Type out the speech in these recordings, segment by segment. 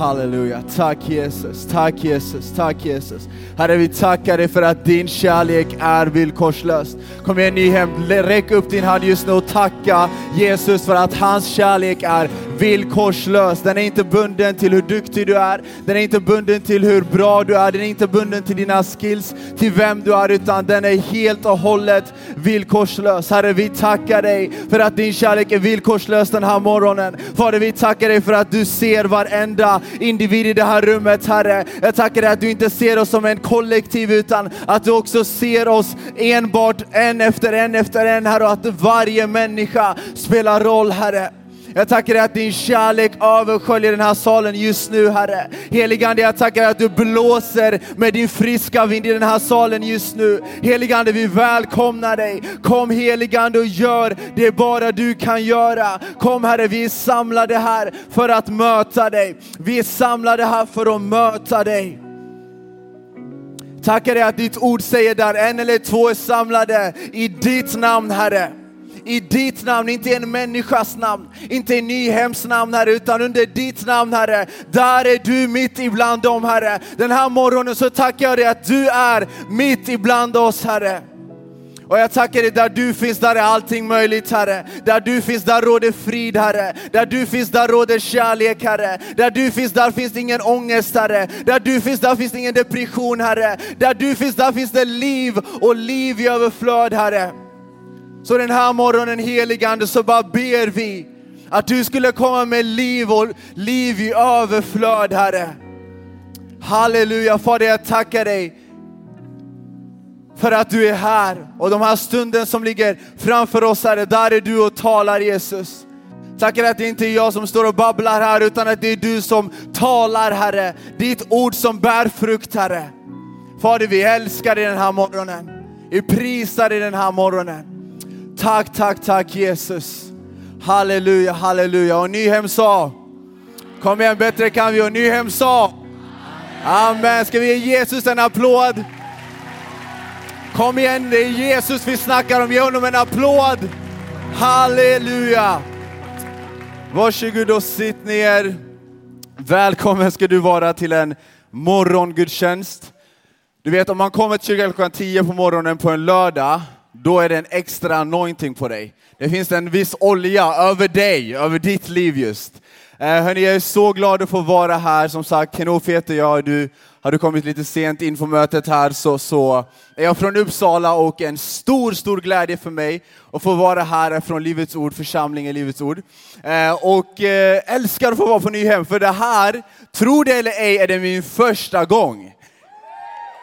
Halleluja. Tack Jesus, tack Jesus, tack Jesus. Herre, vi tackar dig för att din kärlek är villkorslös. Kom igen Nyhem, räck upp din hand just nu och tacka Jesus för att hans kärlek är villkorslös. Den är inte bunden till hur duktig du är, den är inte bunden till hur bra du är, den är inte bunden till dina skills, till vem du är, utan den är helt och hållet villkorslös. Herre, vi tackar dig för att din kärlek är villkorslös den här morgonen. Fader, vi tackar dig för att du ser varenda individ i det här rummet, Herre. Jag tackar dig att du inte ser oss som en kollektiv, utan att du också ser oss enbart en efter en efter en, Herre, och att varje människa spelar roll, Herre. Jag tackar dig att din kärlek översköljer den här salen just nu, Herre. Heligande, jag tackar dig att du blåser med din friska vind i den här salen just nu. Heligande, vi välkomnar dig. Kom heligande och gör det bara du kan göra. Kom Herre, vi är samlade här för att möta dig. Vi är samlade här för att möta dig. Tackar dig att ditt ord säger där en eller två är samlade i ditt namn, Herre i ditt namn, inte i en människas namn, inte i Nyhems namn Herre, utan under ditt namn Herre. Där är du mitt ibland dem Herre. Den här morgonen så tackar jag dig att du är mitt ibland oss Herre. Och jag tackar dig, där du finns, där är allting möjligt Herre. Där du finns, där råder frid Herre. Där du finns, där råder kärlek Herre. Där du finns, där finns ingen ångest Herre. Där du finns, där finns ingen depression Herre. Där du finns, där finns det liv och liv i överflöd Herre. Så den här morgonen heligande så bara ber vi att du skulle komma med liv och liv i överflöd Herre. Halleluja Fader jag tackar dig för att du är här och de här stunden som ligger framför oss Herre, där är du och talar Jesus. Tackar att det inte är jag som står och babblar här utan att det är du som talar Herre. Ditt ord som bär frukt Herre. Fader vi älskar dig den här morgonen. Vi prisar dig den här morgonen. Tack, tack, tack Jesus. Halleluja, halleluja. Och Nyhem sa, kom igen bättre kan vi. Och Nyhem sa, Amen. Ska vi ge Jesus en applåd? Kom igen, det är Jesus vi snackar om. Ge honom en applåd. Halleluja. Varsågod och sitt ner. Välkommen ska du vara till en morgongudstjänst. Du vet om man kommer till kyrkan klockan 10 på morgonen på en lördag, då är det en extra anointing på dig. Det finns en viss olja över dig, över ditt liv just. Eh, hörni, jag är så glad att få vara här. Som sagt, Kenof heter jag. Du, har du kommit lite sent in på mötet här så, så är jag från Uppsala och en stor, stor glädje för mig att få vara här från Livets Ord, församlingen Livets Ord. Eh, och eh, älskar att få vara på Nyhem, för det här, tro det eller ej, är det min första gång.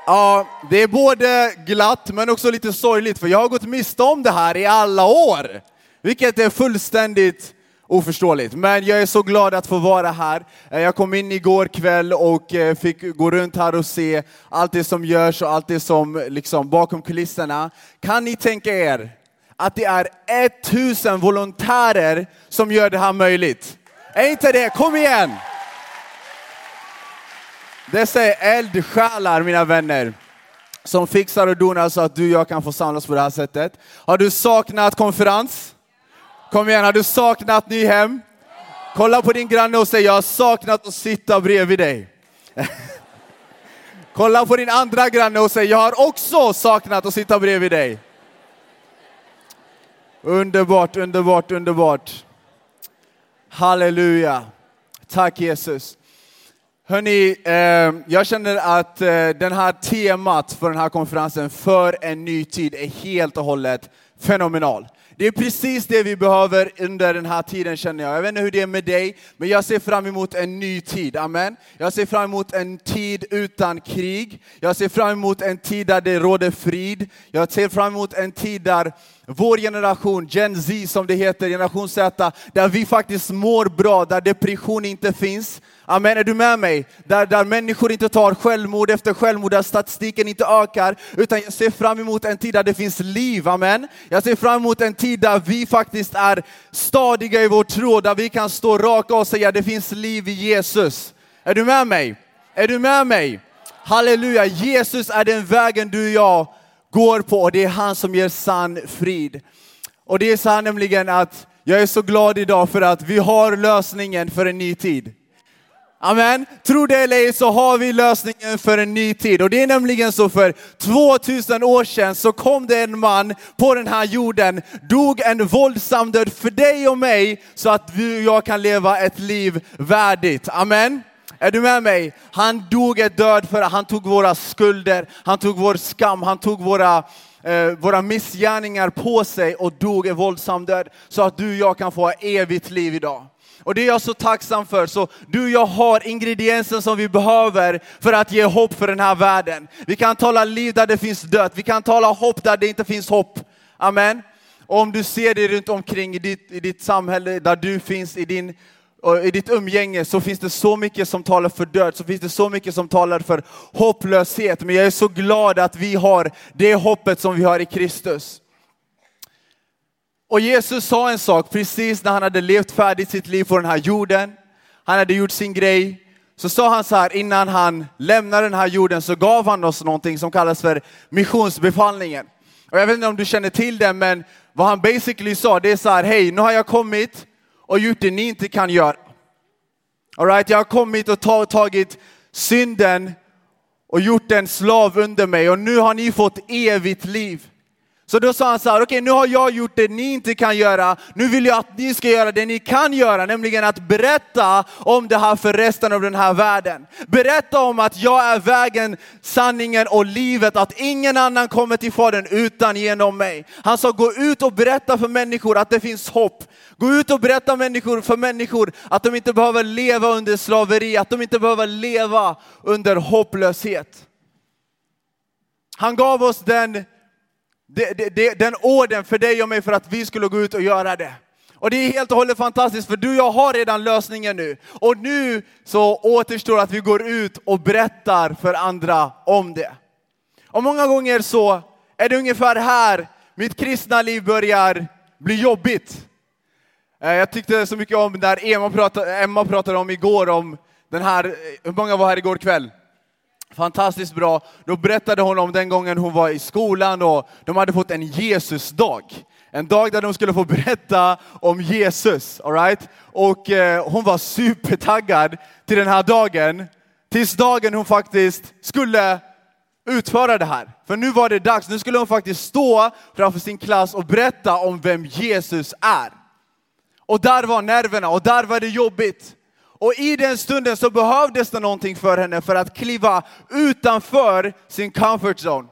Ja, det är både glatt men också lite sorgligt, för jag har gått miste om det här i alla år. Vilket är fullständigt oförståeligt. Men jag är så glad att få vara här. Eh, jag kom in igår kväll och eh, fick gå runt här och se allt det som görs och allt det som liksom bakom kulisserna. Kan ni tänka er att det är 1000 volontärer som gör det här möjligt? Är inte det? Kom igen! Dessa är eldsjälar mina vänner som fixar och donar så att du och jag kan få samlas på det här sättet. Har du saknat konferens? Kom igen, har du saknat Nyhem? Kolla på din granne och säg jag har saknat att sitta bredvid dig. Kolla på din andra granne och säg jag har också saknat att sitta bredvid dig. Underbart, underbart, underbart. Halleluja. Tack Jesus. Hörni, eh, jag känner att eh, den här temat för den här konferensen, för en ny tid, är helt och hållet fenomenal. Det är precis det vi behöver under den här tiden känner jag. Jag vet inte hur det är med dig, men jag ser fram emot en ny tid. Amen. Jag ser fram emot en tid utan krig. Jag ser fram emot en tid där det råder frid. Jag ser fram emot en tid där vår generation, Gen Z som det heter, generation Z, där vi faktiskt mår bra, där depression inte finns. Amen, är du med mig? Där, där människor inte tar självmord efter självmord, där statistiken inte ökar, utan jag ser fram emot en tid där det finns liv, amen. Jag ser fram emot en tid där vi faktiskt är stadiga i vår tro, där vi kan stå raka och säga det finns liv i Jesus. Är du med mig? Är du med mig? Halleluja, Jesus är den vägen du och jag går på och det är han som ger sann frid. Och det är så här nämligen att jag är så glad idag för att vi har lösningen för en ny tid. Amen. Tro det eller ej så har vi lösningen för en ny tid. Och det är nämligen så för 2000 år sedan så kom det en man på den här jorden, dog en våldsam död för dig och mig så att du och jag kan leva ett liv värdigt. Amen. Är du med mig? Han dog ett död för att han tog våra skulder, han tog vår skam, han tog våra eh, våra missgärningar på sig och dog en våldsam död så att du och jag kan få evigt liv idag. Och det är jag så tacksam för. Så du och jag har ingrediensen som vi behöver för att ge hopp för den här världen. Vi kan tala liv där det finns död. Vi kan tala hopp där det inte finns hopp. Amen. Och om du ser dig runt omkring i ditt, i ditt samhälle, där du finns, i, din, i ditt umgänge, så finns det så mycket som talar för död, så finns det så mycket som talar för hopplöshet. Men jag är så glad att vi har det hoppet som vi har i Kristus. Och Jesus sa en sak precis när han hade levt färdigt sitt liv på den här jorden. Han hade gjort sin grej. Så sa han så här innan han lämnade den här jorden så gav han oss någonting som kallas för missionsbefallningen. Och jag vet inte om du känner till det men vad han basically sa det är så här, hej nu har jag kommit och gjort det ni inte kan göra. All right, jag har kommit och tagit synden och gjort den slav under mig och nu har ni fått evigt liv. Så då sa han så här, okej okay, nu har jag gjort det ni inte kan göra, nu vill jag att ni ska göra det ni kan göra, nämligen att berätta om det här för resten av den här världen. Berätta om att jag är vägen, sanningen och livet, att ingen annan kommer till Fadern utan genom mig. Han sa, gå ut och berätta för människor att det finns hopp. Gå ut och berätta människor, för människor att de inte behöver leva under slaveri, att de inte behöver leva under hopplöshet. Han gav oss den det, det, den orden för dig och mig för att vi skulle gå ut och göra det. Och det är helt och hållet fantastiskt för du och jag har redan lösningen nu. Och nu så återstår att vi går ut och berättar för andra om det. Och många gånger så är det ungefär här mitt kristna liv börjar bli jobbigt. Eh, jag tyckte så mycket om när Emma pratade, Emma pratade om igår om den här, hur många var här igår kväll? Fantastiskt bra. Då berättade hon om den gången hon var i skolan och de hade fått en Jesusdag. En dag där de skulle få berätta om Jesus. All right? Och eh, hon var supertaggad till den här dagen. Tills dagen hon faktiskt skulle utföra det här. För nu var det dags, nu skulle hon faktiskt stå framför sin klass och berätta om vem Jesus är. Och där var nerverna och där var det jobbigt. Och i den stunden så behövdes det någonting för henne för att kliva utanför sin comfort zone.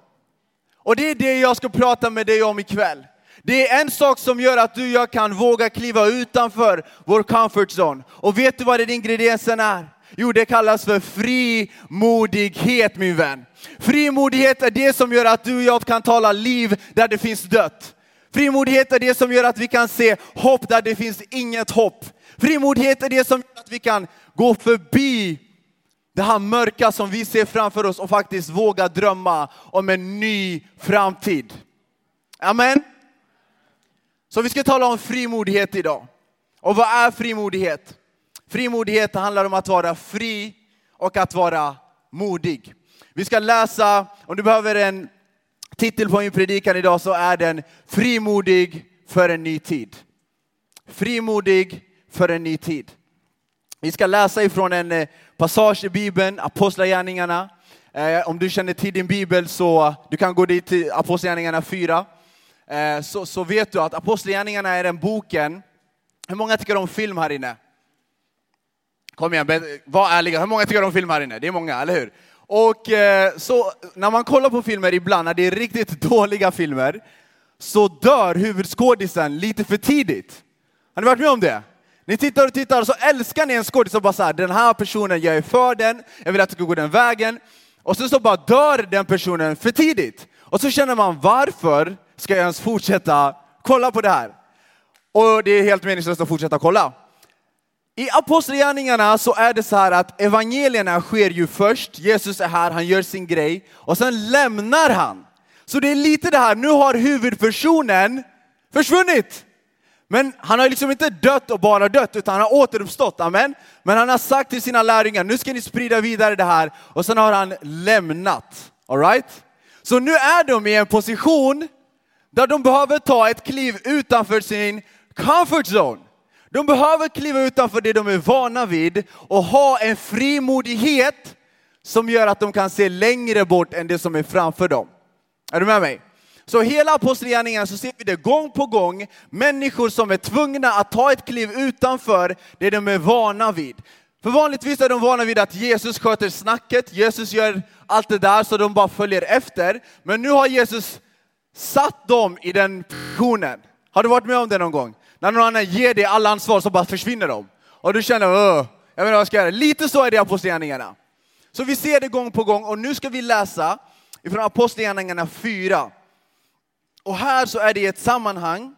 Och det är det jag ska prata med dig om ikväll. Det är en sak som gör att du och jag kan våga kliva utanför vår comfort zone. Och vet du vad den ingrediensen är? Jo, det kallas för frimodighet min vän. Frimodighet är det som gör att du och jag kan tala liv där det finns dött. Frimodighet är det som gör att vi kan se hopp där det finns inget hopp. Frimodighet är det som gör att vi kan gå förbi det här mörka som vi ser framför oss och faktiskt våga drömma om en ny framtid. Amen. Så vi ska tala om frimodighet idag. Och vad är frimodighet? Frimodighet handlar om att vara fri och att vara modig. Vi ska läsa, om du behöver en titel på min predikan idag så är den Frimodig för en ny tid. Frimodig för en ny tid. Vi ska läsa ifrån en eh, passage i Bibeln, Apostlagärningarna. Eh, om du känner till din bibel så du kan gå dit till Apostlagärningarna 4. Eh, så, så vet du att Apostlagärningarna är den boken. Hur många tycker om film här inne? Kom igen, var ärliga. Hur många tycker om film här inne? Det är många, eller hur? Och så när man kollar på filmer ibland, när det är riktigt dåliga filmer, så dör huvudskådisen lite för tidigt. Har ni varit med om det? Ni tittar och tittar och så älskar ni en skådis och bara så här, den här personen, jag är för den, jag vill att du ska gå den vägen. Och sen så bara dör den personen för tidigt. Och så känner man, varför ska jag ens fortsätta kolla på det här? Och det är helt meningslöst att fortsätta kolla. I Apostlagärningarna så är det så här att evangelierna sker ju först, Jesus är här, han gör sin grej, och sen lämnar han. Så det är lite det här, nu har huvudpersonen försvunnit. Men han har liksom inte dött och bara dött, utan han har återuppstått. Amen. Men han har sagt till sina lärjungar, nu ska ni sprida vidare det här. Och sen har han lämnat. All right? Så nu är de i en position där de behöver ta ett kliv utanför sin comfort zone. De behöver kliva utanför det de är vana vid och ha en frimodighet som gör att de kan se längre bort än det som är framför dem. Är du med mig? Så hela apostlagärningarna så ser vi det gång på gång, människor som är tvungna att ta ett kliv utanför det de är vana vid. För vanligtvis är de vana vid att Jesus sköter snacket, Jesus gör allt det där så de bara följer efter. Men nu har Jesus satt dem i den positionen. Har du varit med om det någon gång? När någon annan ger dig alla ansvar så bara försvinner de. Och du känner, jag vet inte vad jag ska göra. Lite så är det i Apostlagärningarna. Så vi ser det gång på gång och nu ska vi läsa ifrån Apostlagärningarna 4. Och här så är det ett sammanhang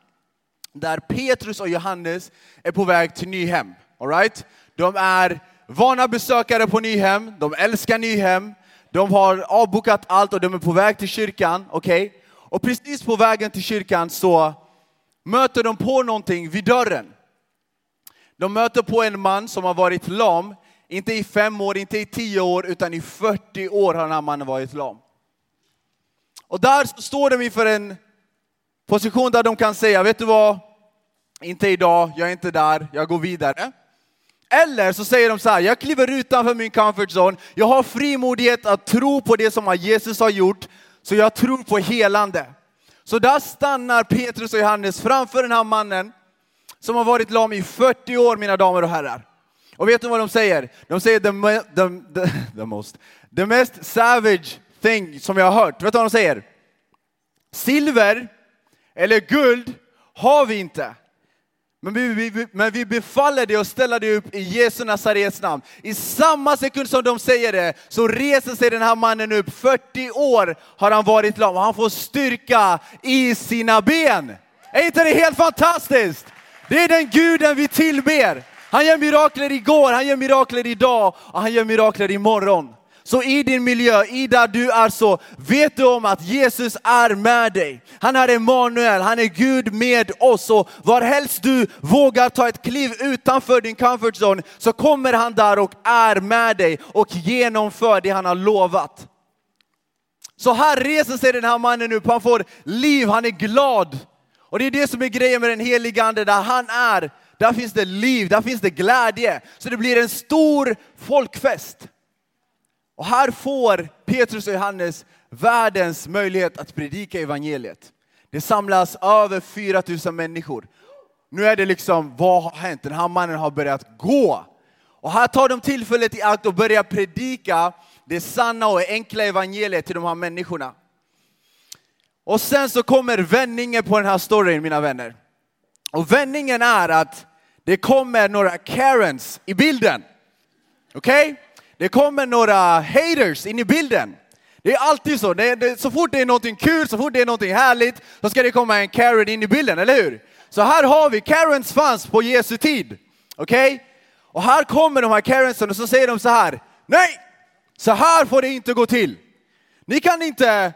där Petrus och Johannes är på väg till Nyhem. All right? De är vana besökare på Nyhem, de älskar Nyhem, de har avbokat allt och de är på väg till kyrkan. Okay? Och precis på vägen till kyrkan så möter de på någonting vid dörren. De möter på en man som har varit lam, inte i fem år, inte i tio år, utan i 40 år har den här mannen varit lam. Och där står de inför en position där de kan säga, vet du vad? Inte idag, jag är inte där, jag går vidare. Eller så säger de så här, jag kliver utanför min comfort zone, jag har frimodighet att tro på det som Jesus har gjort, så jag tror på helande. Så där stannar Petrus och Johannes framför den här mannen som har varit lam i 40 år, mina damer och herrar. Och vet du vad de säger? De säger the, the, the, the, most, the mest savage thing som jag har hört. Vet du vad de säger? Silver eller guld har vi inte. Men vi, vi, men vi befaller dig att ställa dig upp i Jesu Nazarets namn. I samma sekund som de säger det så reser sig den här mannen upp. 40 år har han varit lam och han får styrka i sina ben. Är inte det helt fantastiskt? Det är den guden vi tillber. Han gör mirakler igår, han gör mirakler idag och han gör mirakler imorgon. Så i din miljö, i där du är så, vet du om att Jesus är med dig. Han är Emanuel, han är Gud med oss. Och varhelst du vågar ta ett kliv utanför din comfort zone så kommer han där och är med dig och genomför det han har lovat. Så här reser sig den här mannen upp, han får liv, han är glad. Och det är det som är grejen med den helige ande, där han är, där finns det liv, där finns det glädje. Så det blir en stor folkfest. Och här får Petrus och Johannes världens möjlighet att predika evangeliet. Det samlas över 4000 människor. Nu är det liksom, vad har hänt? Den här mannen har börjat gå. Och här tar de tillfället i akt och börjar predika det sanna och enkla evangeliet till de här människorna. Och sen så kommer vändningen på den här storyn, mina vänner. Och vändningen är att det kommer några Karens i bilden. Okej? Okay? Det kommer några haters in i bilden. Det är alltid så. Det, det, så fort det är någonting kul, så fort det är någonting härligt, så ska det komma en Karen in i bilden, eller hur? Så här har vi, Karens fanns på Jesu tid. Okej? Okay? Och här kommer de här Karensen och så säger de så här. Nej! Så här får det inte gå till. Ni kan inte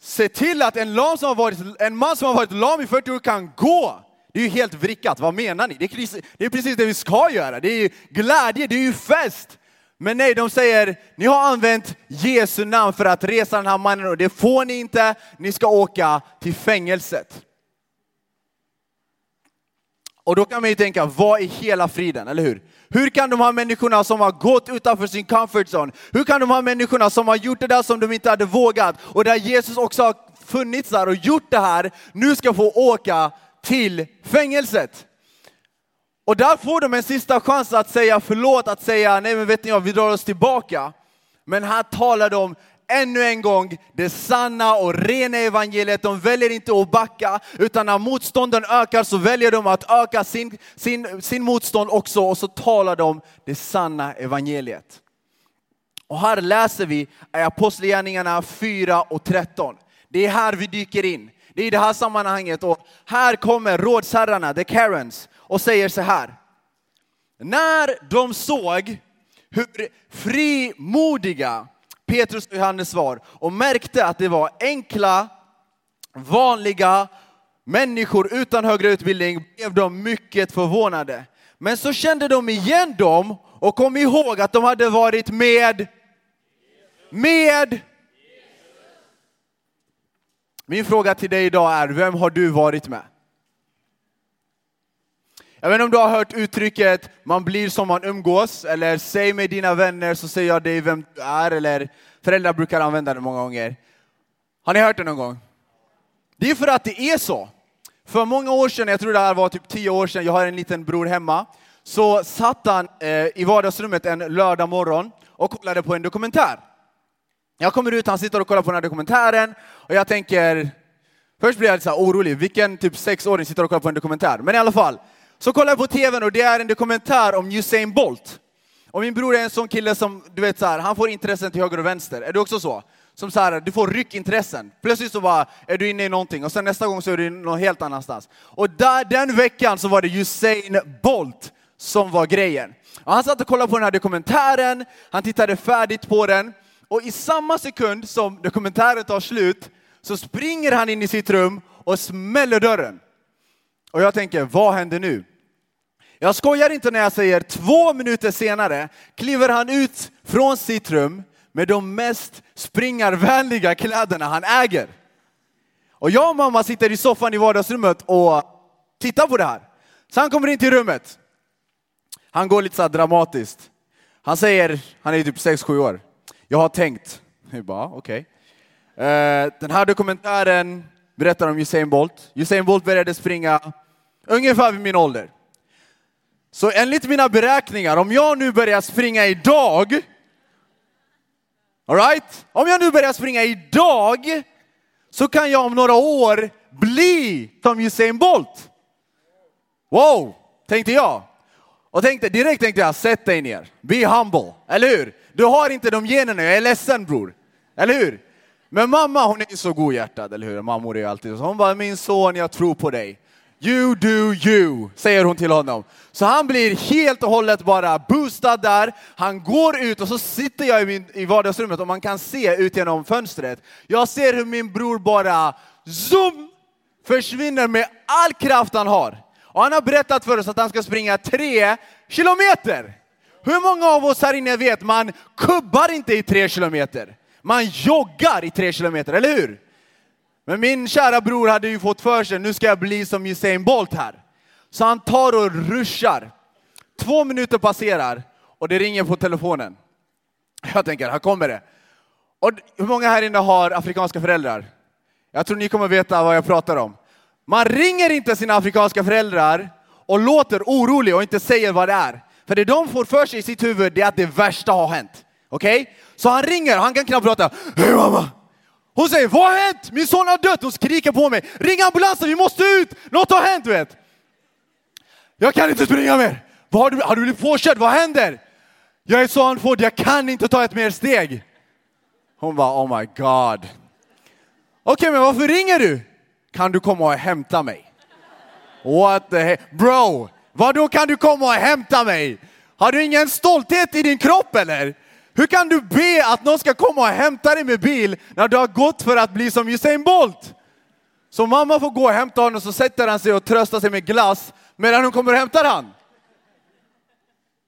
se till att en, lam som har varit, en man som har varit lam i 40 år kan gå. Det är ju helt vrickat, vad menar ni? Det är, precis, det är precis det vi ska göra, det är ju glädje, det är ju fest. Men nej, de säger, ni har använt Jesu namn för att resa den här mannen och det får ni inte, ni ska åka till fängelset. Och då kan man ju tänka, vad är hela friden, eller hur? Hur kan de här människorna som har gått utanför sin comfort zone, hur kan de här människorna som har gjort det där som de inte hade vågat och där Jesus också har funnits där och gjort det här, nu ska få åka till fängelset. Och där får de en sista chans att säga förlåt, att säga nej men vet ni vad, vi drar oss tillbaka. Men här talar de ännu en gång det sanna och rena evangeliet. De väljer inte att backa, utan när motstånden ökar så väljer de att öka sin, sin, sin motstånd också och så talar de det sanna evangeliet. Och här läser vi i Apostlagärningarna 4 och 13. Det är här vi dyker in. Det är i det här sammanhanget och här kommer rådsherrarna, the Karens, och säger så här. När de såg hur frimodiga Petrus och Johannes var och märkte att det var enkla, vanliga människor utan högre utbildning blev de mycket förvånade. Men så kände de igen dem och kom ihåg att de hade varit med, med min fråga till dig idag är, vem har du varit med? Jag vet inte om du har hört uttrycket man blir som man umgås, eller säg mig dina vänner så säger jag dig vem du är, eller föräldrar brukar använda det många gånger. Har ni hört det någon gång? Det är för att det är så. För många år sedan, jag tror det här var typ tio år sedan, jag har en liten bror hemma, så satt han eh, i vardagsrummet en lördag morgon och kollade på en dokumentär. Jag kommer ut, han sitter och kollar på den här dokumentären och jag tänker, först blir jag lite så orolig, vilken typ sexåring sitter och kollar på en dokumentär? Men i alla fall, så kollar jag på tvn och det är en dokumentär om Usain Bolt. Och min bror är en sån kille som, du vet så här, han får intressen till höger och vänster. Är du också så? Som så här, du får ryckintressen. Plötsligt så bara är du inne i någonting och sen nästa gång så är du någon helt annanstans. Och där, den veckan så var det Usain Bolt som var grejen. Och han satt och kollade på den här dokumentären, han tittade färdigt på den och i samma sekund som dokumentären tar slut så springer han in i sitt rum och smäller dörren. Och jag tänker, vad händer nu? Jag skojar inte när jag säger två minuter senare kliver han ut från sitt rum med de mest springarvänliga kläderna han äger. Och jag och mamma sitter i soffan i vardagsrummet och tittar på det här. Så han kommer in till rummet. Han går lite så dramatiskt. Han säger, han är typ 6-7 år. Jag har tänkt. Jag bara, ah, okej. Okay. Eh, den här dokumentären berättar om Usain Bolt. Usain Bolt började springa ungefär vid min ålder. Så enligt mina beräkningar, om jag nu börjar springa idag, alright? Om jag nu börjar springa idag, så kan jag om några år bli som Usain Bolt. Wow, tänkte jag. Och tänkte, direkt tänkte jag, sätt dig ner, be humble, eller hur? Du har inte de generna, jag är ledsen bror. Eller hur? Men mamma hon är så godhjärtad, eller hur? Mammor är ju alltid så. Hon bara, min son jag tror på dig. You do you, säger hon till honom. Så han blir helt och hållet bara boostad där. Han går ut och så sitter jag i, min, i vardagsrummet och man kan se ut genom fönstret. Jag ser hur min bror bara zoom försvinner med all kraft han har. Och han har berättat för oss att han ska springa tre kilometer. Hur många av oss här inne vet man kubbar inte i tre kilometer? Man joggar i tre kilometer, eller hur? Men min kära bror hade ju fått för sig, nu ska jag bli som Usain Bolt här. Så han tar och ruschar. Två minuter passerar och det ringer på telefonen. Jag tänker, här kommer det. Och hur många här inne har afrikanska föräldrar? Jag tror ni kommer veta vad jag pratar om. Man ringer inte sina afrikanska föräldrar och låter orolig och inte säger vad det är. För det de får för sig i sitt huvud det är att det värsta har hänt. Okej? Okay? Så han ringer, han kan knappt prata. Hej mamma! Hon säger, vad har hänt? Min son har dött! Hon skriker på mig. Ring ambulansen, vi måste ut! Något har hänt, vet. Jag kan inte springa mer. Vad har, du, har du blivit påkörd? Vad händer? Jag är så andfådd, jag kan inte ta ett mer steg. Hon bara, oh my god. Okej, okay, men varför ringer du? Kan du komma och hämta mig? What the heck? Bro, vad då kan du komma och hämta mig? Har du ingen stolthet i din kropp eller? Hur kan du be att någon ska komma och hämta dig med bil när du har gått för att bli som Usain Bolt? Så mamma får gå och hämta honom så sätter han sig och tröstar sig med glass medan hon kommer och hämtar han.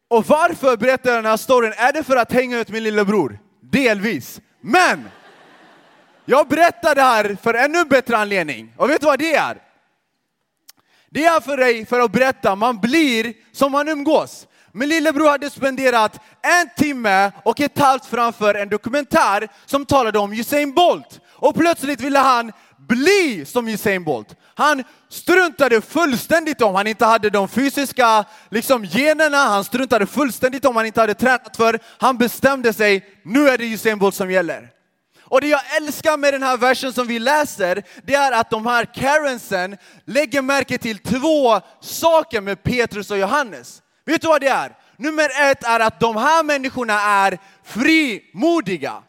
Och varför berättar jag den här storyn? Är det för att hänga ut min lillebror? Delvis. Men! Jag berättar det här för ännu bättre anledning. Och vet du vad det är? Det är för dig för att berätta, man blir som man umgås. Min lillebror hade spenderat en timme och ett halvt framför en dokumentär som talade om Usain Bolt. Och plötsligt ville han bli som Usain Bolt. Han struntade fullständigt om han inte hade de fysiska liksom, generna, han struntade fullständigt om han inte hade tränat för. Han bestämde sig, nu är det Usain Bolt som gäller. Och det jag älskar med den här versen som vi läser, det är att de här Karensen lägger märke till två saker med Petrus och Johannes. Vet du vad det är? Nummer ett är att de här människorna är frimodiga.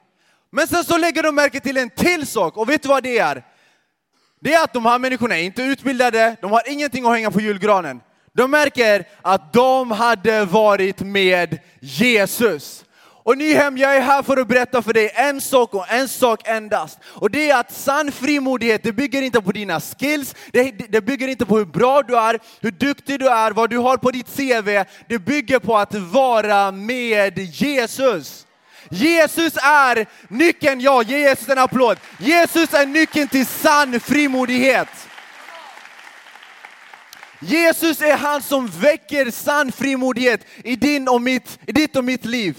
Men sen så lägger de märke till en till sak, och vet du vad det är? Det är att de här människorna är inte utbildade, de har ingenting att hänga på julgranen. De märker att de hade varit med Jesus. Och Nyhem, jag är här för att berätta för dig en sak och en sak endast. Och det är att sann frimodighet, det bygger inte på dina skills, det, det bygger inte på hur bra du är, hur duktig du är, vad du har på ditt CV. Det bygger på att vara med Jesus. Jesus är nyckeln, ja, ge Jesus en applåd. Jesus är nyckeln till sann frimodighet. Jesus är han som väcker sann frimodighet i, din och mitt, i ditt och mitt liv.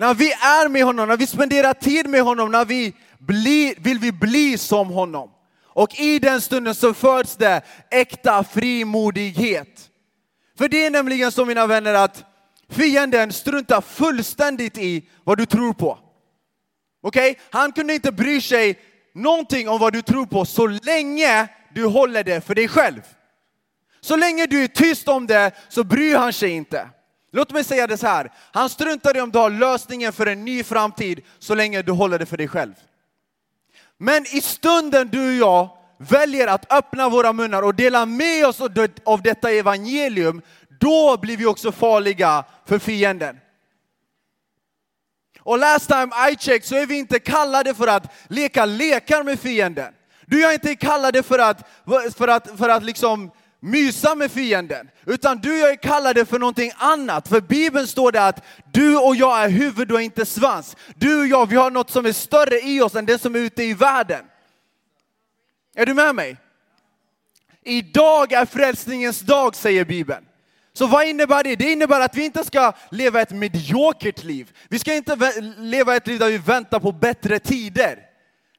När vi är med honom, när vi spenderar tid med honom, när vi blir, vill vi bli som honom. Och i den stunden så föds det äkta frimodighet. För det är nämligen så mina vänner att fienden struntar fullständigt i vad du tror på. Okej? Okay? Han kunde inte bry sig någonting om vad du tror på så länge du håller det för dig själv. Så länge du är tyst om det så bryr han sig inte. Låt mig säga det så här. Han struntar i om du har lösningen för en ny framtid så länge du håller det för dig själv. Men i stunden du och jag väljer att öppna våra munnar och dela med oss av detta evangelium, då blir vi också farliga för fienden. Och last time I checked så är vi inte kallade för att leka lekar med fienden. Du och jag är inte kallade för att, för att, för att liksom mysa med fienden, utan du och jag är kallade för någonting annat. För Bibeln står det att du och jag är huvud och inte svans. Du och jag, vi har något som är större i oss än det som är ute i världen. Är du med mig? Idag är frälsningens dag, säger Bibeln. Så vad innebär det? Det innebär att vi inte ska leva ett mediokert liv. Vi ska inte leva ett liv där vi väntar på bättre tider.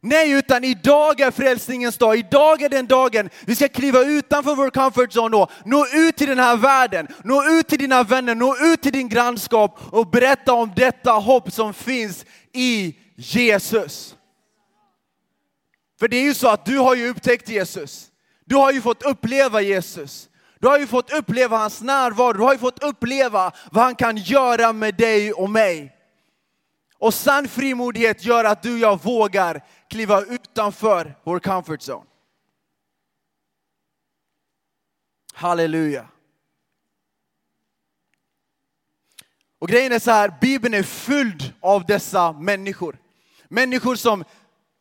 Nej, utan idag är frälsningens dag. Idag är den dagen vi ska kliva utanför vår comfort zone och nå ut till den här världen, nå ut till dina vänner, nå ut till din grannskap och berätta om detta hopp som finns i Jesus. För det är ju så att du har ju upptäckt Jesus. Du har ju fått uppleva Jesus. Du har ju fått uppleva hans närvaro, du har ju fått uppleva vad han kan göra med dig och mig. Och sann frimodighet gör att du och jag vågar kliva utanför vår comfort zone. Halleluja. Och grejen är så här, Bibeln är fylld av dessa människor. Människor som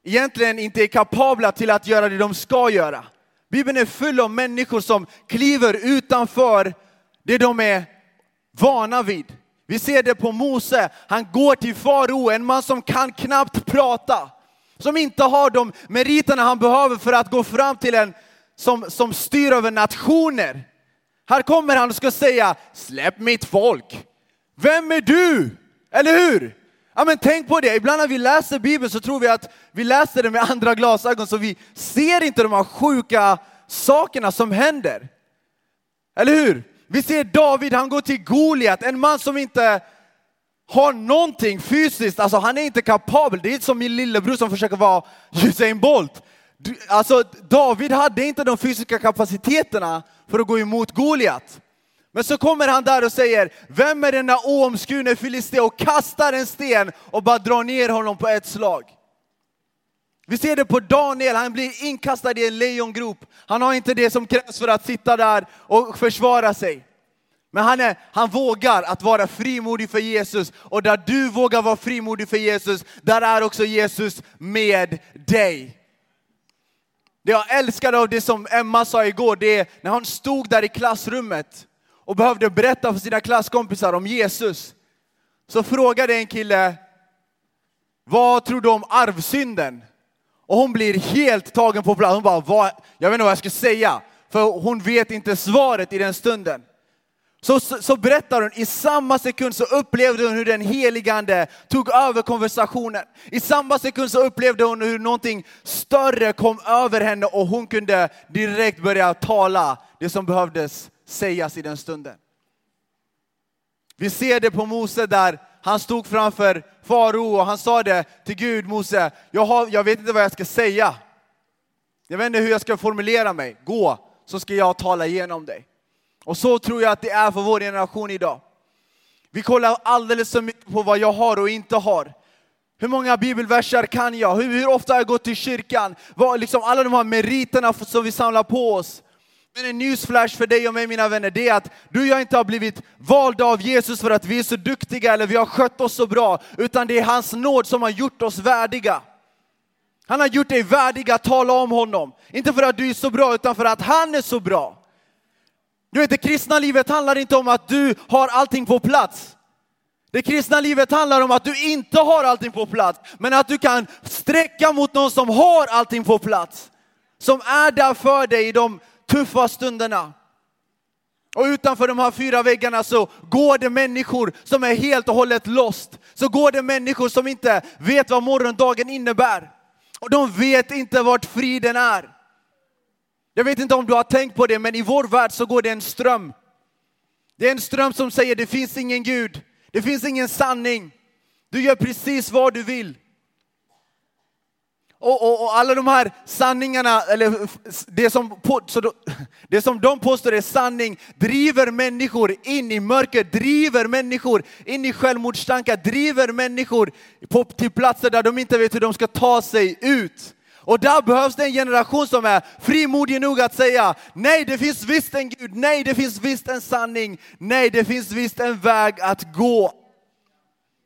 egentligen inte är kapabla till att göra det de ska göra. Bibeln är full av människor som kliver utanför det de är vana vid. Vi ser det på Mose, han går till farao, en man som kan knappt prata. Som inte har de meriterna han behöver för att gå fram till en som, som styr över nationer. Här kommer han och ska säga, släpp mitt folk. Vem är du? Eller hur? Ja, men tänk på det, ibland när vi läser Bibeln så tror vi att vi läser det med andra glasögon så vi ser inte de här sjuka sakerna som händer. Eller hur? Vi ser David, han går till Goliat, en man som inte har någonting fysiskt, alltså han är inte kapabel. Det är som min lillebror som försöker vara Usain Bolt. Alltså David hade inte de fysiska kapaciteterna för att gå emot Goliat. Men så kommer han där och säger, vem är denna oomskurne filisté och kastar en sten och bara drar ner honom på ett slag. Vi ser det på Daniel, han blir inkastad i en lejongrop. Han har inte det som krävs för att sitta där och försvara sig. Men han, är, han vågar att vara frimodig för Jesus och där du vågar vara frimodig för Jesus, där är också Jesus med dig. Det jag älskar av det som Emma sa igår, det är när hon stod där i klassrummet och behövde berätta för sina klasskompisar om Jesus. Så frågade en kille, vad tror du om arvsynden? Och hon blir helt tagen på plats. Hon bara, vad? jag vet inte vad jag ska säga. För hon vet inte svaret i den stunden. Så, så, så, berättar hon, i samma sekund så upplevde hon hur den heligande tog över konversationen. I samma sekund så upplevde hon hur någonting större kom över henne och hon kunde direkt börja tala det som behövdes sägas i den stunden. Vi ser det på Mose där han stod framför farao och han sa det till Gud, Mose, jag, har, jag vet inte vad jag ska säga. Jag vet inte hur jag ska formulera mig. Gå, så ska jag tala igenom dig. Och så tror jag att det är för vår generation idag. Vi kollar alldeles för mycket på vad jag har och inte har. Hur många bibelverser kan jag? Hur, hur ofta har jag gått till kyrkan? Vad, liksom alla de här meriterna som vi samlar på oss. Men en newsflash för dig och mig mina vänner, det är att du och jag inte har blivit valda av Jesus för att vi är så duktiga eller vi har skött oss så bra, utan det är hans nåd som har gjort oss värdiga. Han har gjort dig värdig att tala om honom. Inte för att du är så bra, utan för att han är så bra. Du vet, det kristna livet handlar inte om att du har allting på plats. Det kristna livet handlar om att du inte har allting på plats, men att du kan sträcka mot någon som har allting på plats. Som är där för dig i de tuffa stunderna. Och utanför de här fyra väggarna så går det människor som är helt och hållet lost. Så går det människor som inte vet vad morgondagen innebär. Och de vet inte vart friden är. Jag vet inte om du har tänkt på det, men i vår värld så går det en ström. Det är en ström som säger det finns ingen Gud, det finns ingen sanning. Du gör precis vad du vill. Och, och, och, alla de här sanningarna, eller det som, det som de påstår är sanning, driver människor in i mörker, driver människor in i självmordstankar, driver människor på, till platser där de inte vet hur de ska ta sig ut. Och där behövs det en generation som är frimodig nog att säga nej, det finns visst en Gud, nej, det finns visst en sanning, nej, det finns visst en väg att gå.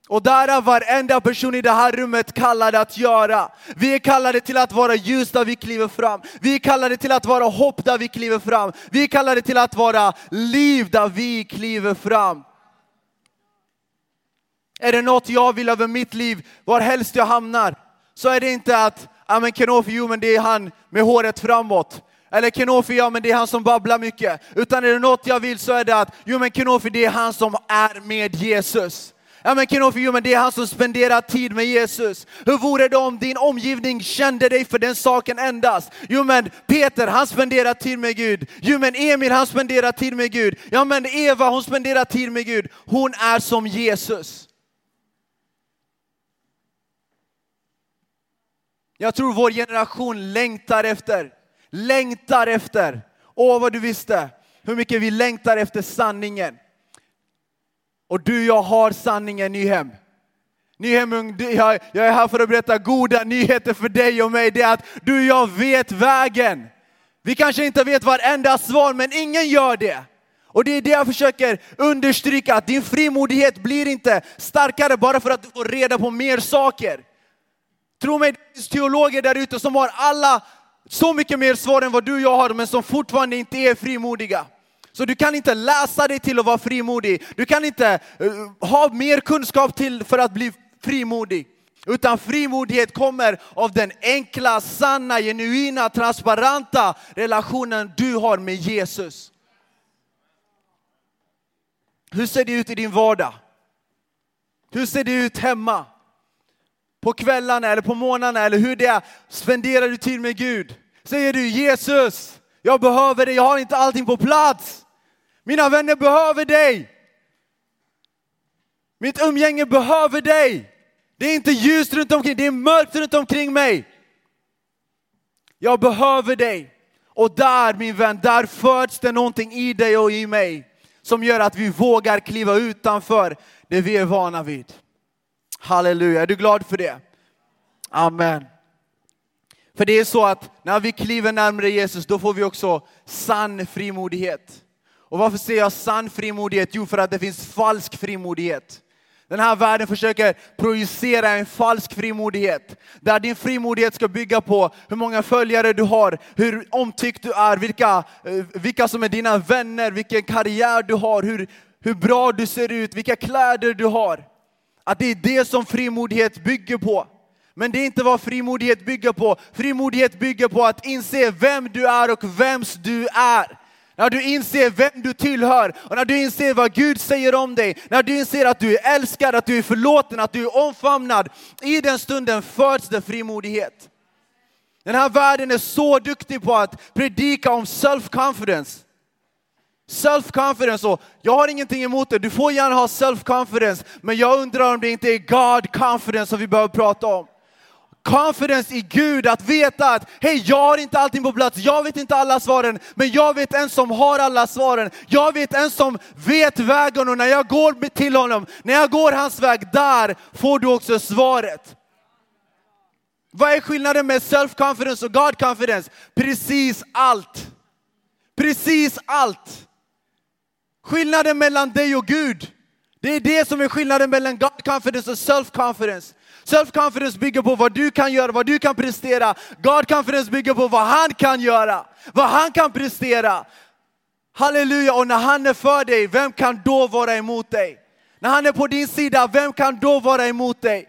Och där är varenda person i det här rummet kallade att göra. Vi är kallade till att vara ljus där vi kliver fram. Vi är kallade till att vara hopp där vi kliver fram. Vi är kallade till att vara liv där vi kliver fram. Är det något jag vill över mitt liv, var helst jag hamnar, så är det inte att, ja men Kenofi, jo men det är han med håret framåt. Eller Kenofi, ja men det är han som babblar mycket. Utan är det något jag vill så är det att, jo men Kenofi det är han som är med Jesus. Ja men Kenofi, jo men det är han som spenderar tid med Jesus. Hur vore det om din omgivning kände dig för den saken endast? Jo men Peter, han spenderar tid med Gud. Jo men Emil, han spenderar tid med Gud. Ja men Eva, hon spenderar tid med Gud. Hon är som Jesus. Jag tror vår generation längtar efter, längtar efter, åh vad du visste, hur mycket vi längtar efter sanningen. Och du, jag har sanningen Nyhem. Nyhem, jag, jag är här för att berätta goda nyheter för dig och mig. Det är att du och jag vet vägen. Vi kanske inte vet varenda svar, men ingen gör det. Och det är det jag försöker understryka, att din frimodighet blir inte starkare bara för att du får reda på mer saker. Tro mig, det finns teologer där ute som har alla så mycket mer svar än vad du och jag har, men som fortfarande inte är frimodiga. Så du kan inte läsa dig till att vara frimodig. Du kan inte eh, ha mer kunskap till för att bli frimodig. Utan frimodighet kommer av den enkla, sanna, genuina, transparenta relationen du har med Jesus. Hur ser det ut i din vardag? Hur ser det ut hemma? På kvällarna eller på morgnarna eller hur det är. Spenderar du tid med Gud? Säger du Jesus, jag behöver dig, jag har inte allting på plats. Mina vänner behöver dig. Mitt umgänge behöver dig. Det är inte ljust runt omkring, det är mörkt runt omkring mig. Jag behöver dig. Och där min vän, där föds det någonting i dig och i mig som gör att vi vågar kliva utanför det vi är vana vid. Halleluja, är du glad för det? Amen. För det är så att när vi kliver närmare Jesus, då får vi också sann frimodighet. Och varför ser jag sann frimodighet? Jo, för att det finns falsk frimodighet. Den här världen försöker projicera en falsk frimodighet. Där din frimodighet ska bygga på hur många följare du har, hur omtyckt du är, vilka, eh, vilka som är dina vänner, vilken karriär du har, hur, hur bra du ser ut, vilka kläder du har. Att det är det som frimodighet bygger på. Men det är inte vad frimodighet bygger på. Frimodighet bygger på att inse vem du är och vems du är. När du inser vem du tillhör och när du inser vad Gud säger om dig, när du inser att du är älskad, att du är förlåten, att du är omfamnad. I den stunden föds det frimodighet. Den här världen är så duktig på att predika om self-confidence. Self-confidence, och jag har ingenting emot det, du får gärna ha self-confidence, men jag undrar om det inte är God-confidence som vi behöver prata om confidence i Gud, att veta att hej, jag har inte allting på plats, jag vet inte alla svaren, men jag vet en som har alla svaren. Jag vet en som vet vägen och när jag går till honom, när jag går hans väg, där får du också svaret. Vad är skillnaden med self-confidence och God-confidence? Precis allt. Precis allt. Skillnaden mellan dig och Gud, det är det som är skillnaden mellan God-confidence och self-confidence. Self-confidence bygger på vad du kan göra, vad du kan prestera. God-confidence bygger på vad han kan göra, vad han kan prestera. Halleluja, och när han är för dig, vem kan då vara emot dig? När han är på din sida, vem kan då vara emot dig?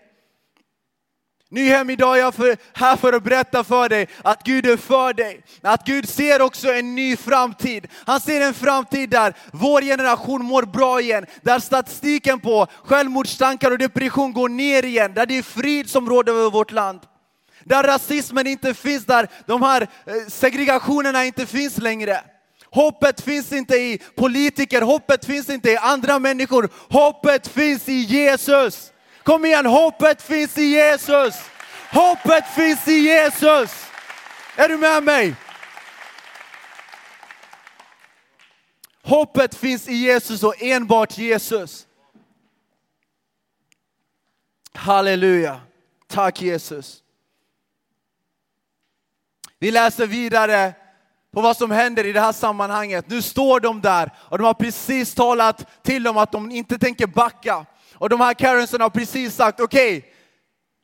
Nyhem, idag är jag för, här för att berätta för dig att Gud är för dig. Att Gud ser också en ny framtid. Han ser en framtid där vår generation mår bra igen. Där statistiken på självmordstankar och depression går ner igen. Där det är frid som råder över vårt land. Där rasismen inte finns, där de här eh, segregationerna inte finns längre. Hoppet finns inte i politiker, hoppet finns inte i andra människor. Hoppet finns i Jesus. Kom igen, hoppet finns i Jesus. Hoppet finns i Jesus. Är du med mig? Hoppet finns i Jesus och enbart Jesus. Halleluja. Tack Jesus. Vi läser vidare på vad som händer i det här sammanhanget. Nu står de där och de har precis talat till dem att de inte tänker backa. Och de här Karensen har precis sagt, okej, okay,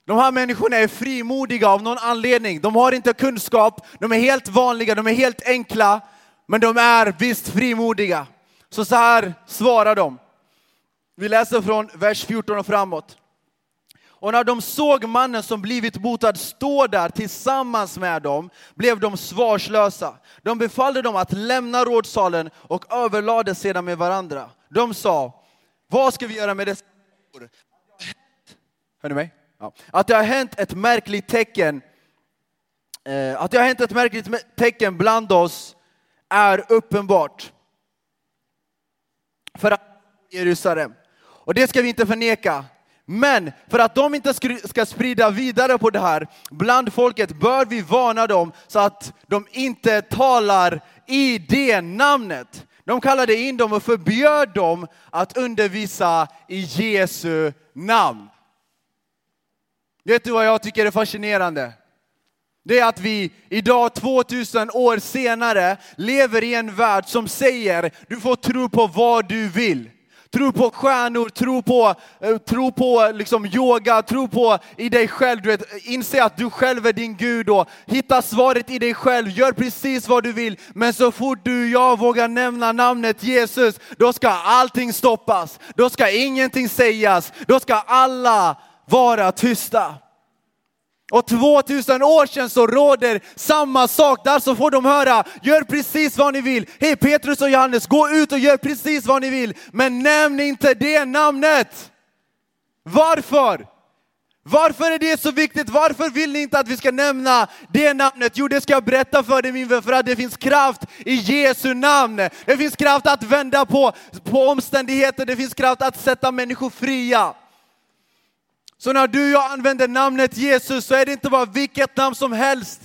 de här människorna är frimodiga av någon anledning. De har inte kunskap, de är helt vanliga, de är helt enkla, men de är visst frimodiga. Så så här svarar de. Vi läser från vers 14 och framåt. Och när de såg mannen som blivit botad stå där tillsammans med dem blev de svarslösa. De befallde dem att lämna rådsalen och överlade sedan med varandra. De sa, vad ska vi göra med dessa Hör ni mig? Ja. Att det har hänt ett märkligt tecken eh, att det har hänt ett märkligt tecken bland oss är uppenbart. För att Jerusalem. Och det ska vi inte förneka. Men för att de inte ska sprida vidare på det här bland folket bör vi varna dem så att de inte talar i det namnet. De kallade in dem och förbjöd dem att undervisa i Jesu namn. Vet du vad jag tycker är fascinerande? Det är att vi idag 2000 år senare lever i en värld som säger du får tro på vad du vill. Tro på stjärnor, tro på, eh, tro på liksom yoga, tro på i dig själv. Du vet, inse att du själv är din Gud och hitta svaret i dig själv. Gör precis vad du vill. Men så fort du och jag vågar nämna namnet Jesus, då ska allting stoppas. Då ska ingenting sägas. Då ska alla vara tysta. Och 2000 år sedan så råder samma sak. Där så får de höra, gör precis vad ni vill. Hej Petrus och Johannes, gå ut och gör precis vad ni vill. Men nämn inte det namnet. Varför? Varför är det så viktigt? Varför vill ni inte att vi ska nämna det namnet? Jo, det ska jag berätta för dig min vän, för att det finns kraft i Jesu namn. Det finns kraft att vända på, på omständigheter, det finns kraft att sätta människor fria. Så när du och jag använder namnet Jesus så är det inte bara vilket namn som helst.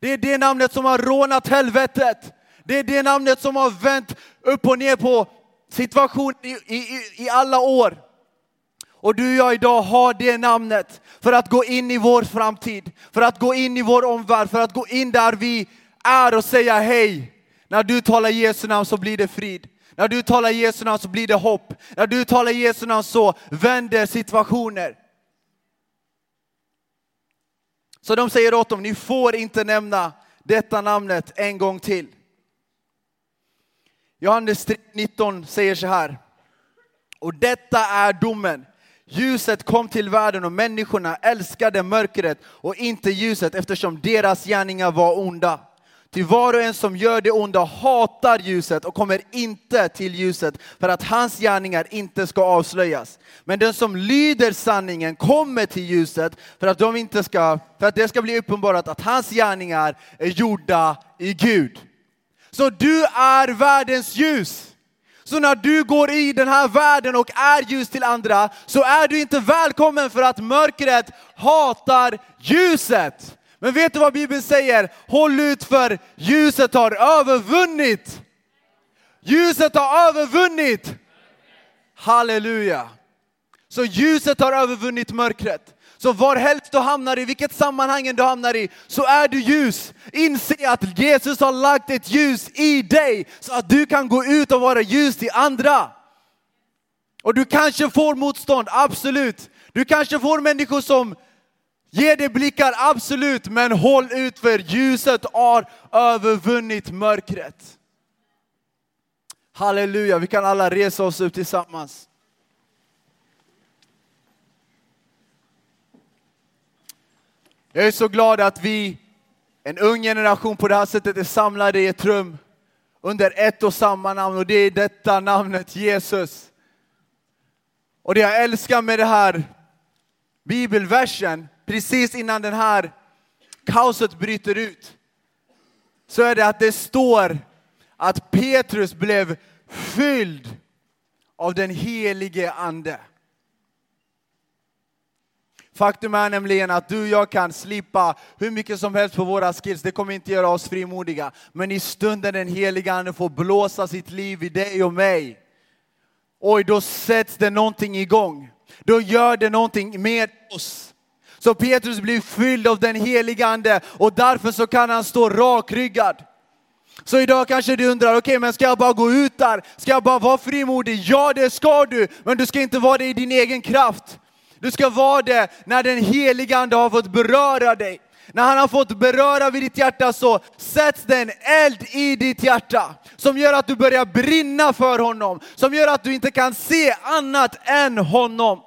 Det är det namnet som har rånat helvetet. Det är det namnet som har vänt upp och ner på situationen i, i, i alla år. Och du och jag idag har det namnet för att gå in i vår framtid, för att gå in i vår omvärld, för att gå in där vi är och säga hej. När du talar Jesu namn så blir det frid. När du talar Jesu namn så blir det hopp. När du talar Jesu namn så vänder situationer. Så de säger åt dem, ni får inte nämna detta namnet en gång till. Johannes 19 säger så här. Och detta är domen. Ljuset kom till världen och människorna älskade mörkret och inte ljuset eftersom deras gärningar var onda. Till var och en som gör det onda hatar ljuset och kommer inte till ljuset för att hans gärningar inte ska avslöjas. Men den som lyder sanningen kommer till ljuset för att, de inte ska, för att det ska bli uppenbarat att hans gärningar är gjorda i Gud. Så du är världens ljus. Så när du går i den här världen och är ljus till andra så är du inte välkommen för att mörkret hatar ljuset. Men vet du vad Bibeln säger? Håll ut för ljuset har övervunnit. Ljuset har övervunnit. Halleluja. Så ljuset har övervunnit mörkret. Så varhelst du hamnar i, vilket sammanhang du hamnar i, så är du ljus. Inse att Jesus har lagt ett ljus i dig så att du kan gå ut och vara ljus till andra. Och du kanske får motstånd, absolut. Du kanske får människor som Ge dig blickar, absolut, men håll ut för ljuset har övervunnit mörkret. Halleluja, vi kan alla resa oss upp tillsammans. Jag är så glad att vi, en ung generation på det här sättet, är samlade i ett rum under ett och samma namn och det är detta namnet Jesus. Och det jag älskar med det här bibelversen, precis innan den här kaoset bryter ut, så är det att det står att Petrus blev fylld av den helige ande. Faktum är nämligen att du och jag kan slippa hur mycket som helst på våra skills, det kommer inte göra oss frimodiga. Men i stunden den heliga Ande får blåsa sitt liv i dig och mig, oj då sätts det någonting igång. Då gör det någonting med oss. Så Petrus blir fylld av den heliga Ande och därför så kan han stå rakryggad. Så idag kanske du undrar, okej okay, men ska jag bara gå ut där? Ska jag bara vara frimodig? Ja det ska du, men du ska inte vara det i din egen kraft. Du ska vara det när den heliga Ande har fått beröra dig. När han har fått beröra vid ditt hjärta så sätts det en eld i ditt hjärta som gör att du börjar brinna för honom, som gör att du inte kan se annat än honom.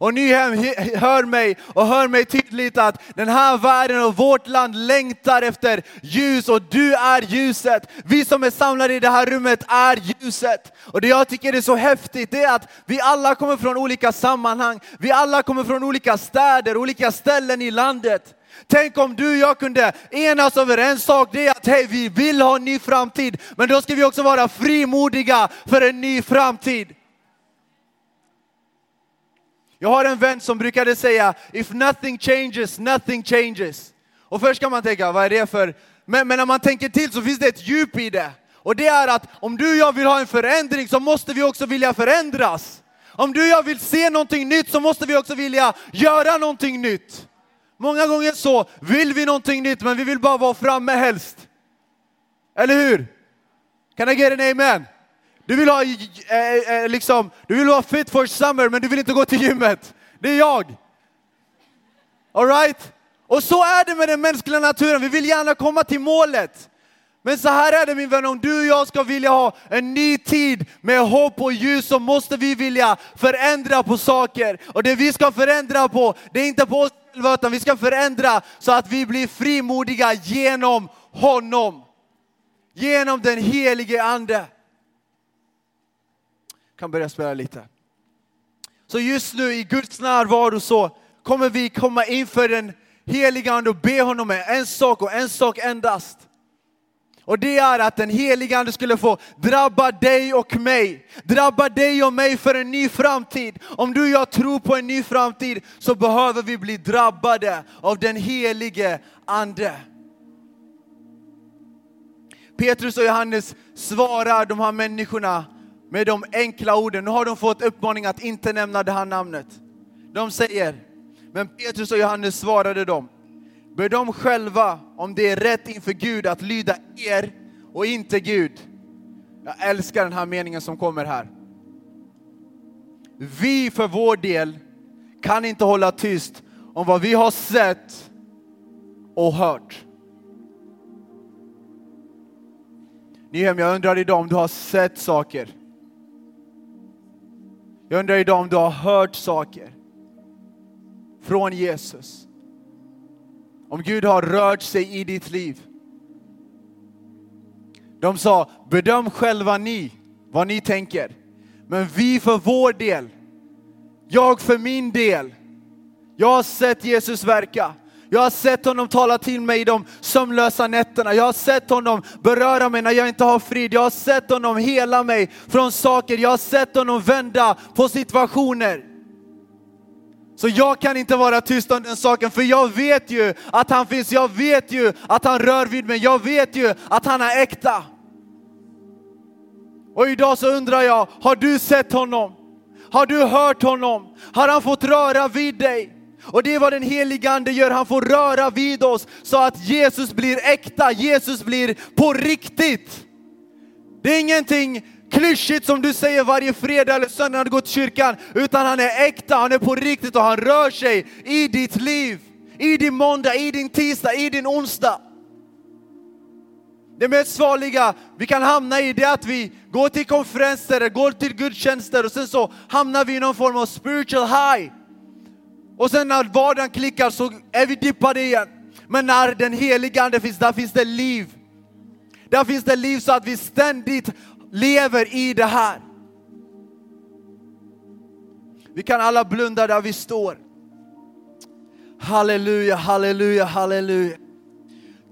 Och Nyhem, hör mig och hör mig tydligt att den här världen och vårt land längtar efter ljus och du är ljuset. Vi som är samlade i det här rummet är ljuset. Och det jag tycker är så häftigt är att vi alla kommer från olika sammanhang. Vi alla kommer från olika städer, olika ställen i landet. Tänk om du och jag kunde enas över en sak, det är att hej, vi vill ha en ny framtid, men då ska vi också vara frimodiga för en ny framtid. Jag har en vän som brukade säga, if nothing changes, nothing changes. Och först kan man tänka, vad är det för... Men, men när man tänker till så finns det ett djup i det. Och det är att om du och jag vill ha en förändring så måste vi också vilja förändras. Om du och jag vill se någonting nytt så måste vi också vilja göra någonting nytt. Många gånger så vill vi någonting nytt men vi vill bara vara framme helst. Eller hur? Can I get an amen? Du vill ha eh, eh, liksom, du vill vara fit for summer men du vill inte gå till gymmet. Det är jag. Alright? Och så är det med den mänskliga naturen, vi vill gärna komma till målet. Men så här är det min vän, om du och jag ska vilja ha en ny tid med hopp och ljus så måste vi vilja förändra på saker. Och det vi ska förändra på, det är inte på oss själva utan vi ska förändra så att vi blir frimodiga genom honom. Genom den helige ande kan börja spela lite. Så just nu i Guds närvaro så kommer vi komma inför den heliga Ande och be honom med en sak och en sak endast. Och det är att den heliga Ande skulle få drabba dig och mig. Drabba dig och mig för en ny framtid. Om du och jag tror på en ny framtid så behöver vi bli drabbade av den helige Ande. Petrus och Johannes svarar de här människorna med de enkla orden. Nu har de fått uppmaning att inte nämna det här namnet. De säger, men Petrus och Johannes svarade dem, Bör de själva, om det är rätt inför Gud, att lyda er och inte Gud. Jag älskar den här meningen som kommer här. Vi för vår del kan inte hålla tyst om vad vi har sett och hört. Nyhem, jag undrar idag om du har sett saker jag undrar idag om du har hört saker från Jesus. Om Gud har rört sig i ditt liv. De sa, bedöm själva ni vad ni tänker. Men vi för vår del, jag för min del, jag har sett Jesus verka. Jag har sett honom tala till mig i de sömnlösa nätterna. Jag har sett honom beröra mig när jag inte har frid. Jag har sett honom hela mig från saker. Jag har sett honom vända på situationer. Så jag kan inte vara tyst om den saken, för jag vet ju att han finns. Jag vet ju att han rör vid mig. Jag vet ju att han är äkta. Och idag så undrar jag, har du sett honom? Har du hört honom? Har han fått röra vid dig? Och det är vad den helige Ande gör, han får röra vid oss så att Jesus blir äkta, Jesus blir på riktigt. Det är ingenting klyschigt som du säger varje fredag eller söndag när du går till kyrkan, utan han är äkta, han är på riktigt och han rör sig i ditt liv. I din måndag, i din tisdag, i din onsdag. Det mest farliga vi kan hamna i det är att vi går till konferenser, går till gudstjänster och sen så hamnar vi i någon form av spiritual high. Och sen när vardagen klickar så är vi dippade igen. Men när den heliga Ande finns, där finns det liv. Där finns det liv så att vi ständigt lever i det här. Vi kan alla blunda där vi står. Halleluja, halleluja, halleluja.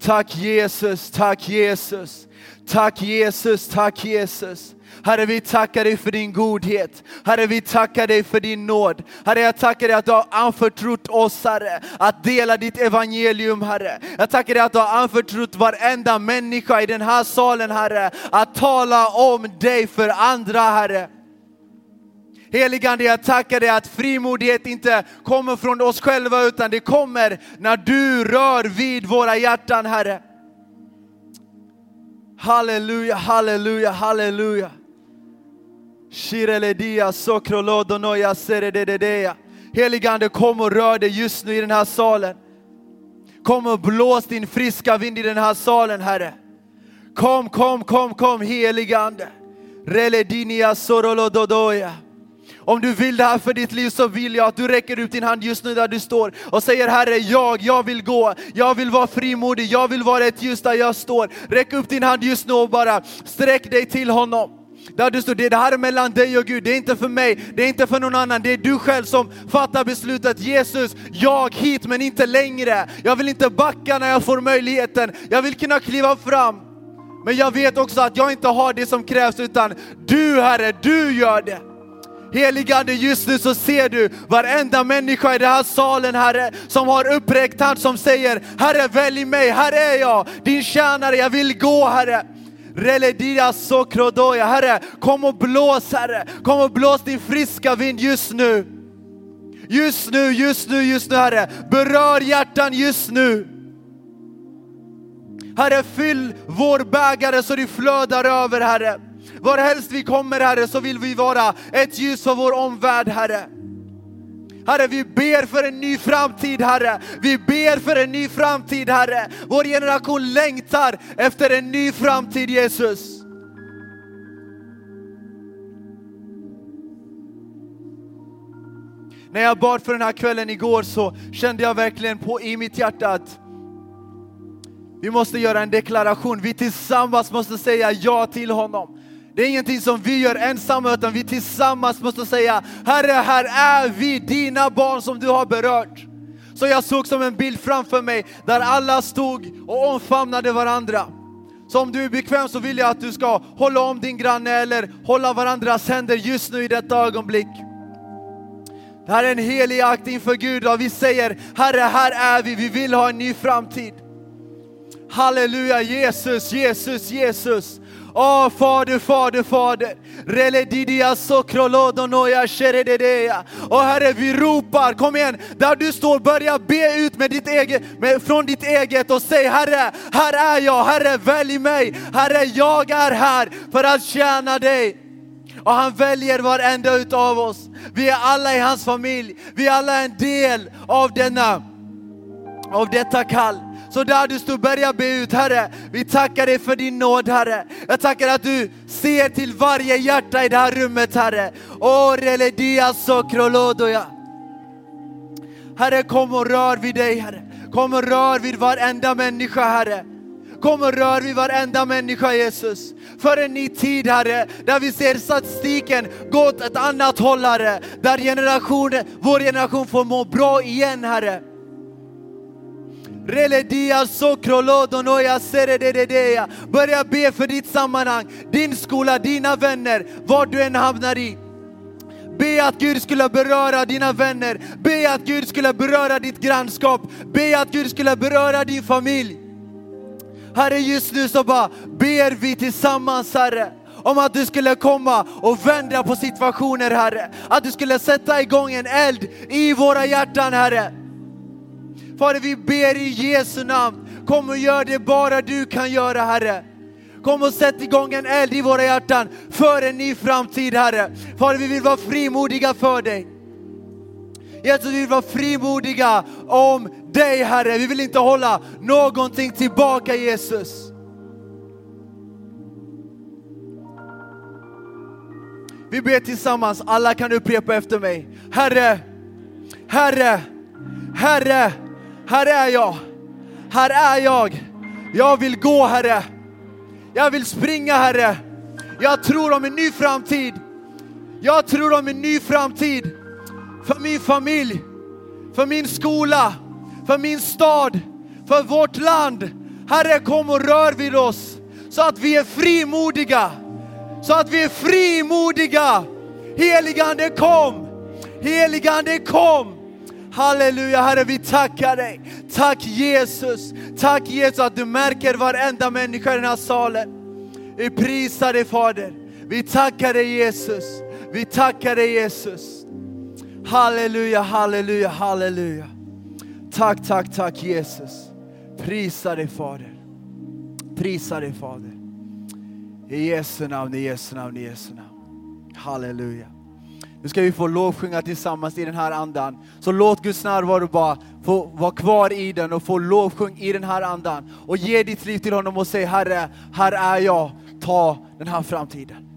Tack Jesus, tack Jesus. Tack Jesus, tack Jesus. Herre, vi tackar dig för din godhet. Herre, vi tackar dig för din nåd. Herre, jag tackar dig att du har anförtrott oss, Herre, att dela ditt evangelium, Herre. Jag tackar dig att du har anförtrott varenda människa i den här salen, Herre, att tala om dig för andra, Herre. Heligande, jag tackar dig att frimodighet inte kommer från oss själva utan det kommer när du rör vid våra hjärtan, Herre. Halleluja, halleluja, halleluja. Shireledia sokrolodonoja seredededeja. Heligande, kom och rör dig just nu i den här salen. Kom och blås din friska vind i den här salen, Herre. Kom, kom, kom, kom, heligande. Reledinia sorolododoja. Om du vill det här för ditt liv så vill jag att du räcker ut din hand just nu där du står och säger Herre, jag, jag vill gå, jag vill vara frimodig, jag vill vara ett ljus där jag står. Räck upp din hand just nu och bara sträck dig till honom. Där du står, det här är mellan dig och Gud, det är inte för mig, det är inte för någon annan, det är du själv som fattar beslutet. Jesus, jag hit men inte längre. Jag vill inte backa när jag får möjligheten, jag vill kunna kliva fram. Men jag vet också att jag inte har det som krävs utan du Herre, du gör det. Heligande, just nu så ser du varenda människa i den här salen, Herre, som har uppräckt hand som säger, Herre välj mig, här är jag, din tjänare, jag vill gå Herre. Sokrodoja, Herre, kom och blås Herre, kom och blås din friska vind just nu. Just nu, just nu, just nu Herre, berör hjärtan just nu. Herre, fyll vår bägare så det flödar över Herre. Var helst vi kommer Herre så vill vi vara ett ljus för vår omvärld Herre. Herre, vi ber för en ny framtid, Herre. Vi ber för en ny framtid, Herre. Vår generation längtar efter en ny framtid, Jesus. När jag bad för den här kvällen igår så kände jag verkligen på i mitt hjärta att vi måste göra en deklaration. Vi tillsammans måste säga ja till honom. Det är ingenting som vi gör ensamma utan vi tillsammans måste säga Herre, här är vi, dina barn som du har berört. Så jag såg som en bild framför mig där alla stod och omfamnade varandra. Så om du är bekväm så vill jag att du ska hålla om din granne eller hålla varandras händer just nu i detta ögonblick. Det här är en helig akt inför Gud och vi säger Herre, här är vi, vi vill ha en ny framtid. Halleluja, Jesus, Jesus, Jesus. Åh Fader, Fader, Fader. Reledidia sokrolodonoja sherededeja. Och Herre, vi ropar, kom igen, där du står, börja be ut med ditt eget, med, från ditt eget och säg Herre, här är jag, Herre välj mig, Herre jag är här för att tjäna dig. Och han väljer varenda utav oss. Vi är alla i hans familj, vi är alla en del av denna, av detta kall. Så där du står, börja be ut Herre. Vi tackar dig för din nåd Herre. Jag tackar att du ser till varje hjärta i det här rummet Herre. Herre kom och rör vid dig Herre. Kom och rör vid varenda människa Herre. Kom och rör vid varenda människa Jesus. För en ny tid Herre, där vi ser statistiken gå åt ett annat håll Herre. Där generationen, vår generation får må bra igen Herre. Reledia sokrolodonoja seredededeja. Börja be för ditt sammanhang, din skola, dina vänner, var du än hamnar i. Be att Gud skulle beröra dina vänner, be att Gud skulle beröra ditt grannskap, be att Gud skulle beröra din familj. Herre, just nu så bara ber vi tillsammans Herre om att du skulle komma och vända på situationer Herre. Att du skulle sätta igång en eld i våra hjärtan Herre. Fader, vi ber i Jesu namn. Kom och gör det bara du kan göra, Herre. Kom och sätt igång en eld i våra hjärtan för en ny framtid, Herre. Fader, vi vill vara frimodiga för dig. Jesus, vi vill vara frimodiga om dig, Herre. Vi vill inte hålla någonting tillbaka, Jesus. Vi ber tillsammans, alla kan upprepa efter mig. Herre, Herre, Herre, här är jag. Här är jag. Jag vill gå Herre. Jag vill springa Herre. Jag tror om en ny framtid. Jag tror om en ny framtid för min familj, för min skola, för min stad, för vårt land. Herre, kom och rör vid oss så att vi är frimodiga. Så att vi är frimodiga. Heligande kom! Heligande kom! Halleluja Herre, vi tackar dig. Tack Jesus. Tack Jesus att du märker varenda människa i den här salen. Vi prisar dig Fader. Vi tackar dig Jesus. Vi tackar dig Jesus. Halleluja, halleluja, halleluja. Tack, tack, tack Jesus. Prisa dig Fader. Prisa dig Fader. I Jesu namn, i Jesu namn, i Jesu namn. Halleluja. Nu ska vi få lovsjunga tillsammans i den här andan. Så låt Guds närvaro bara få vara kvar i den och få lovsjung i den här andan. Och ge ditt liv till honom och säg Herre, här är jag, ta den här framtiden.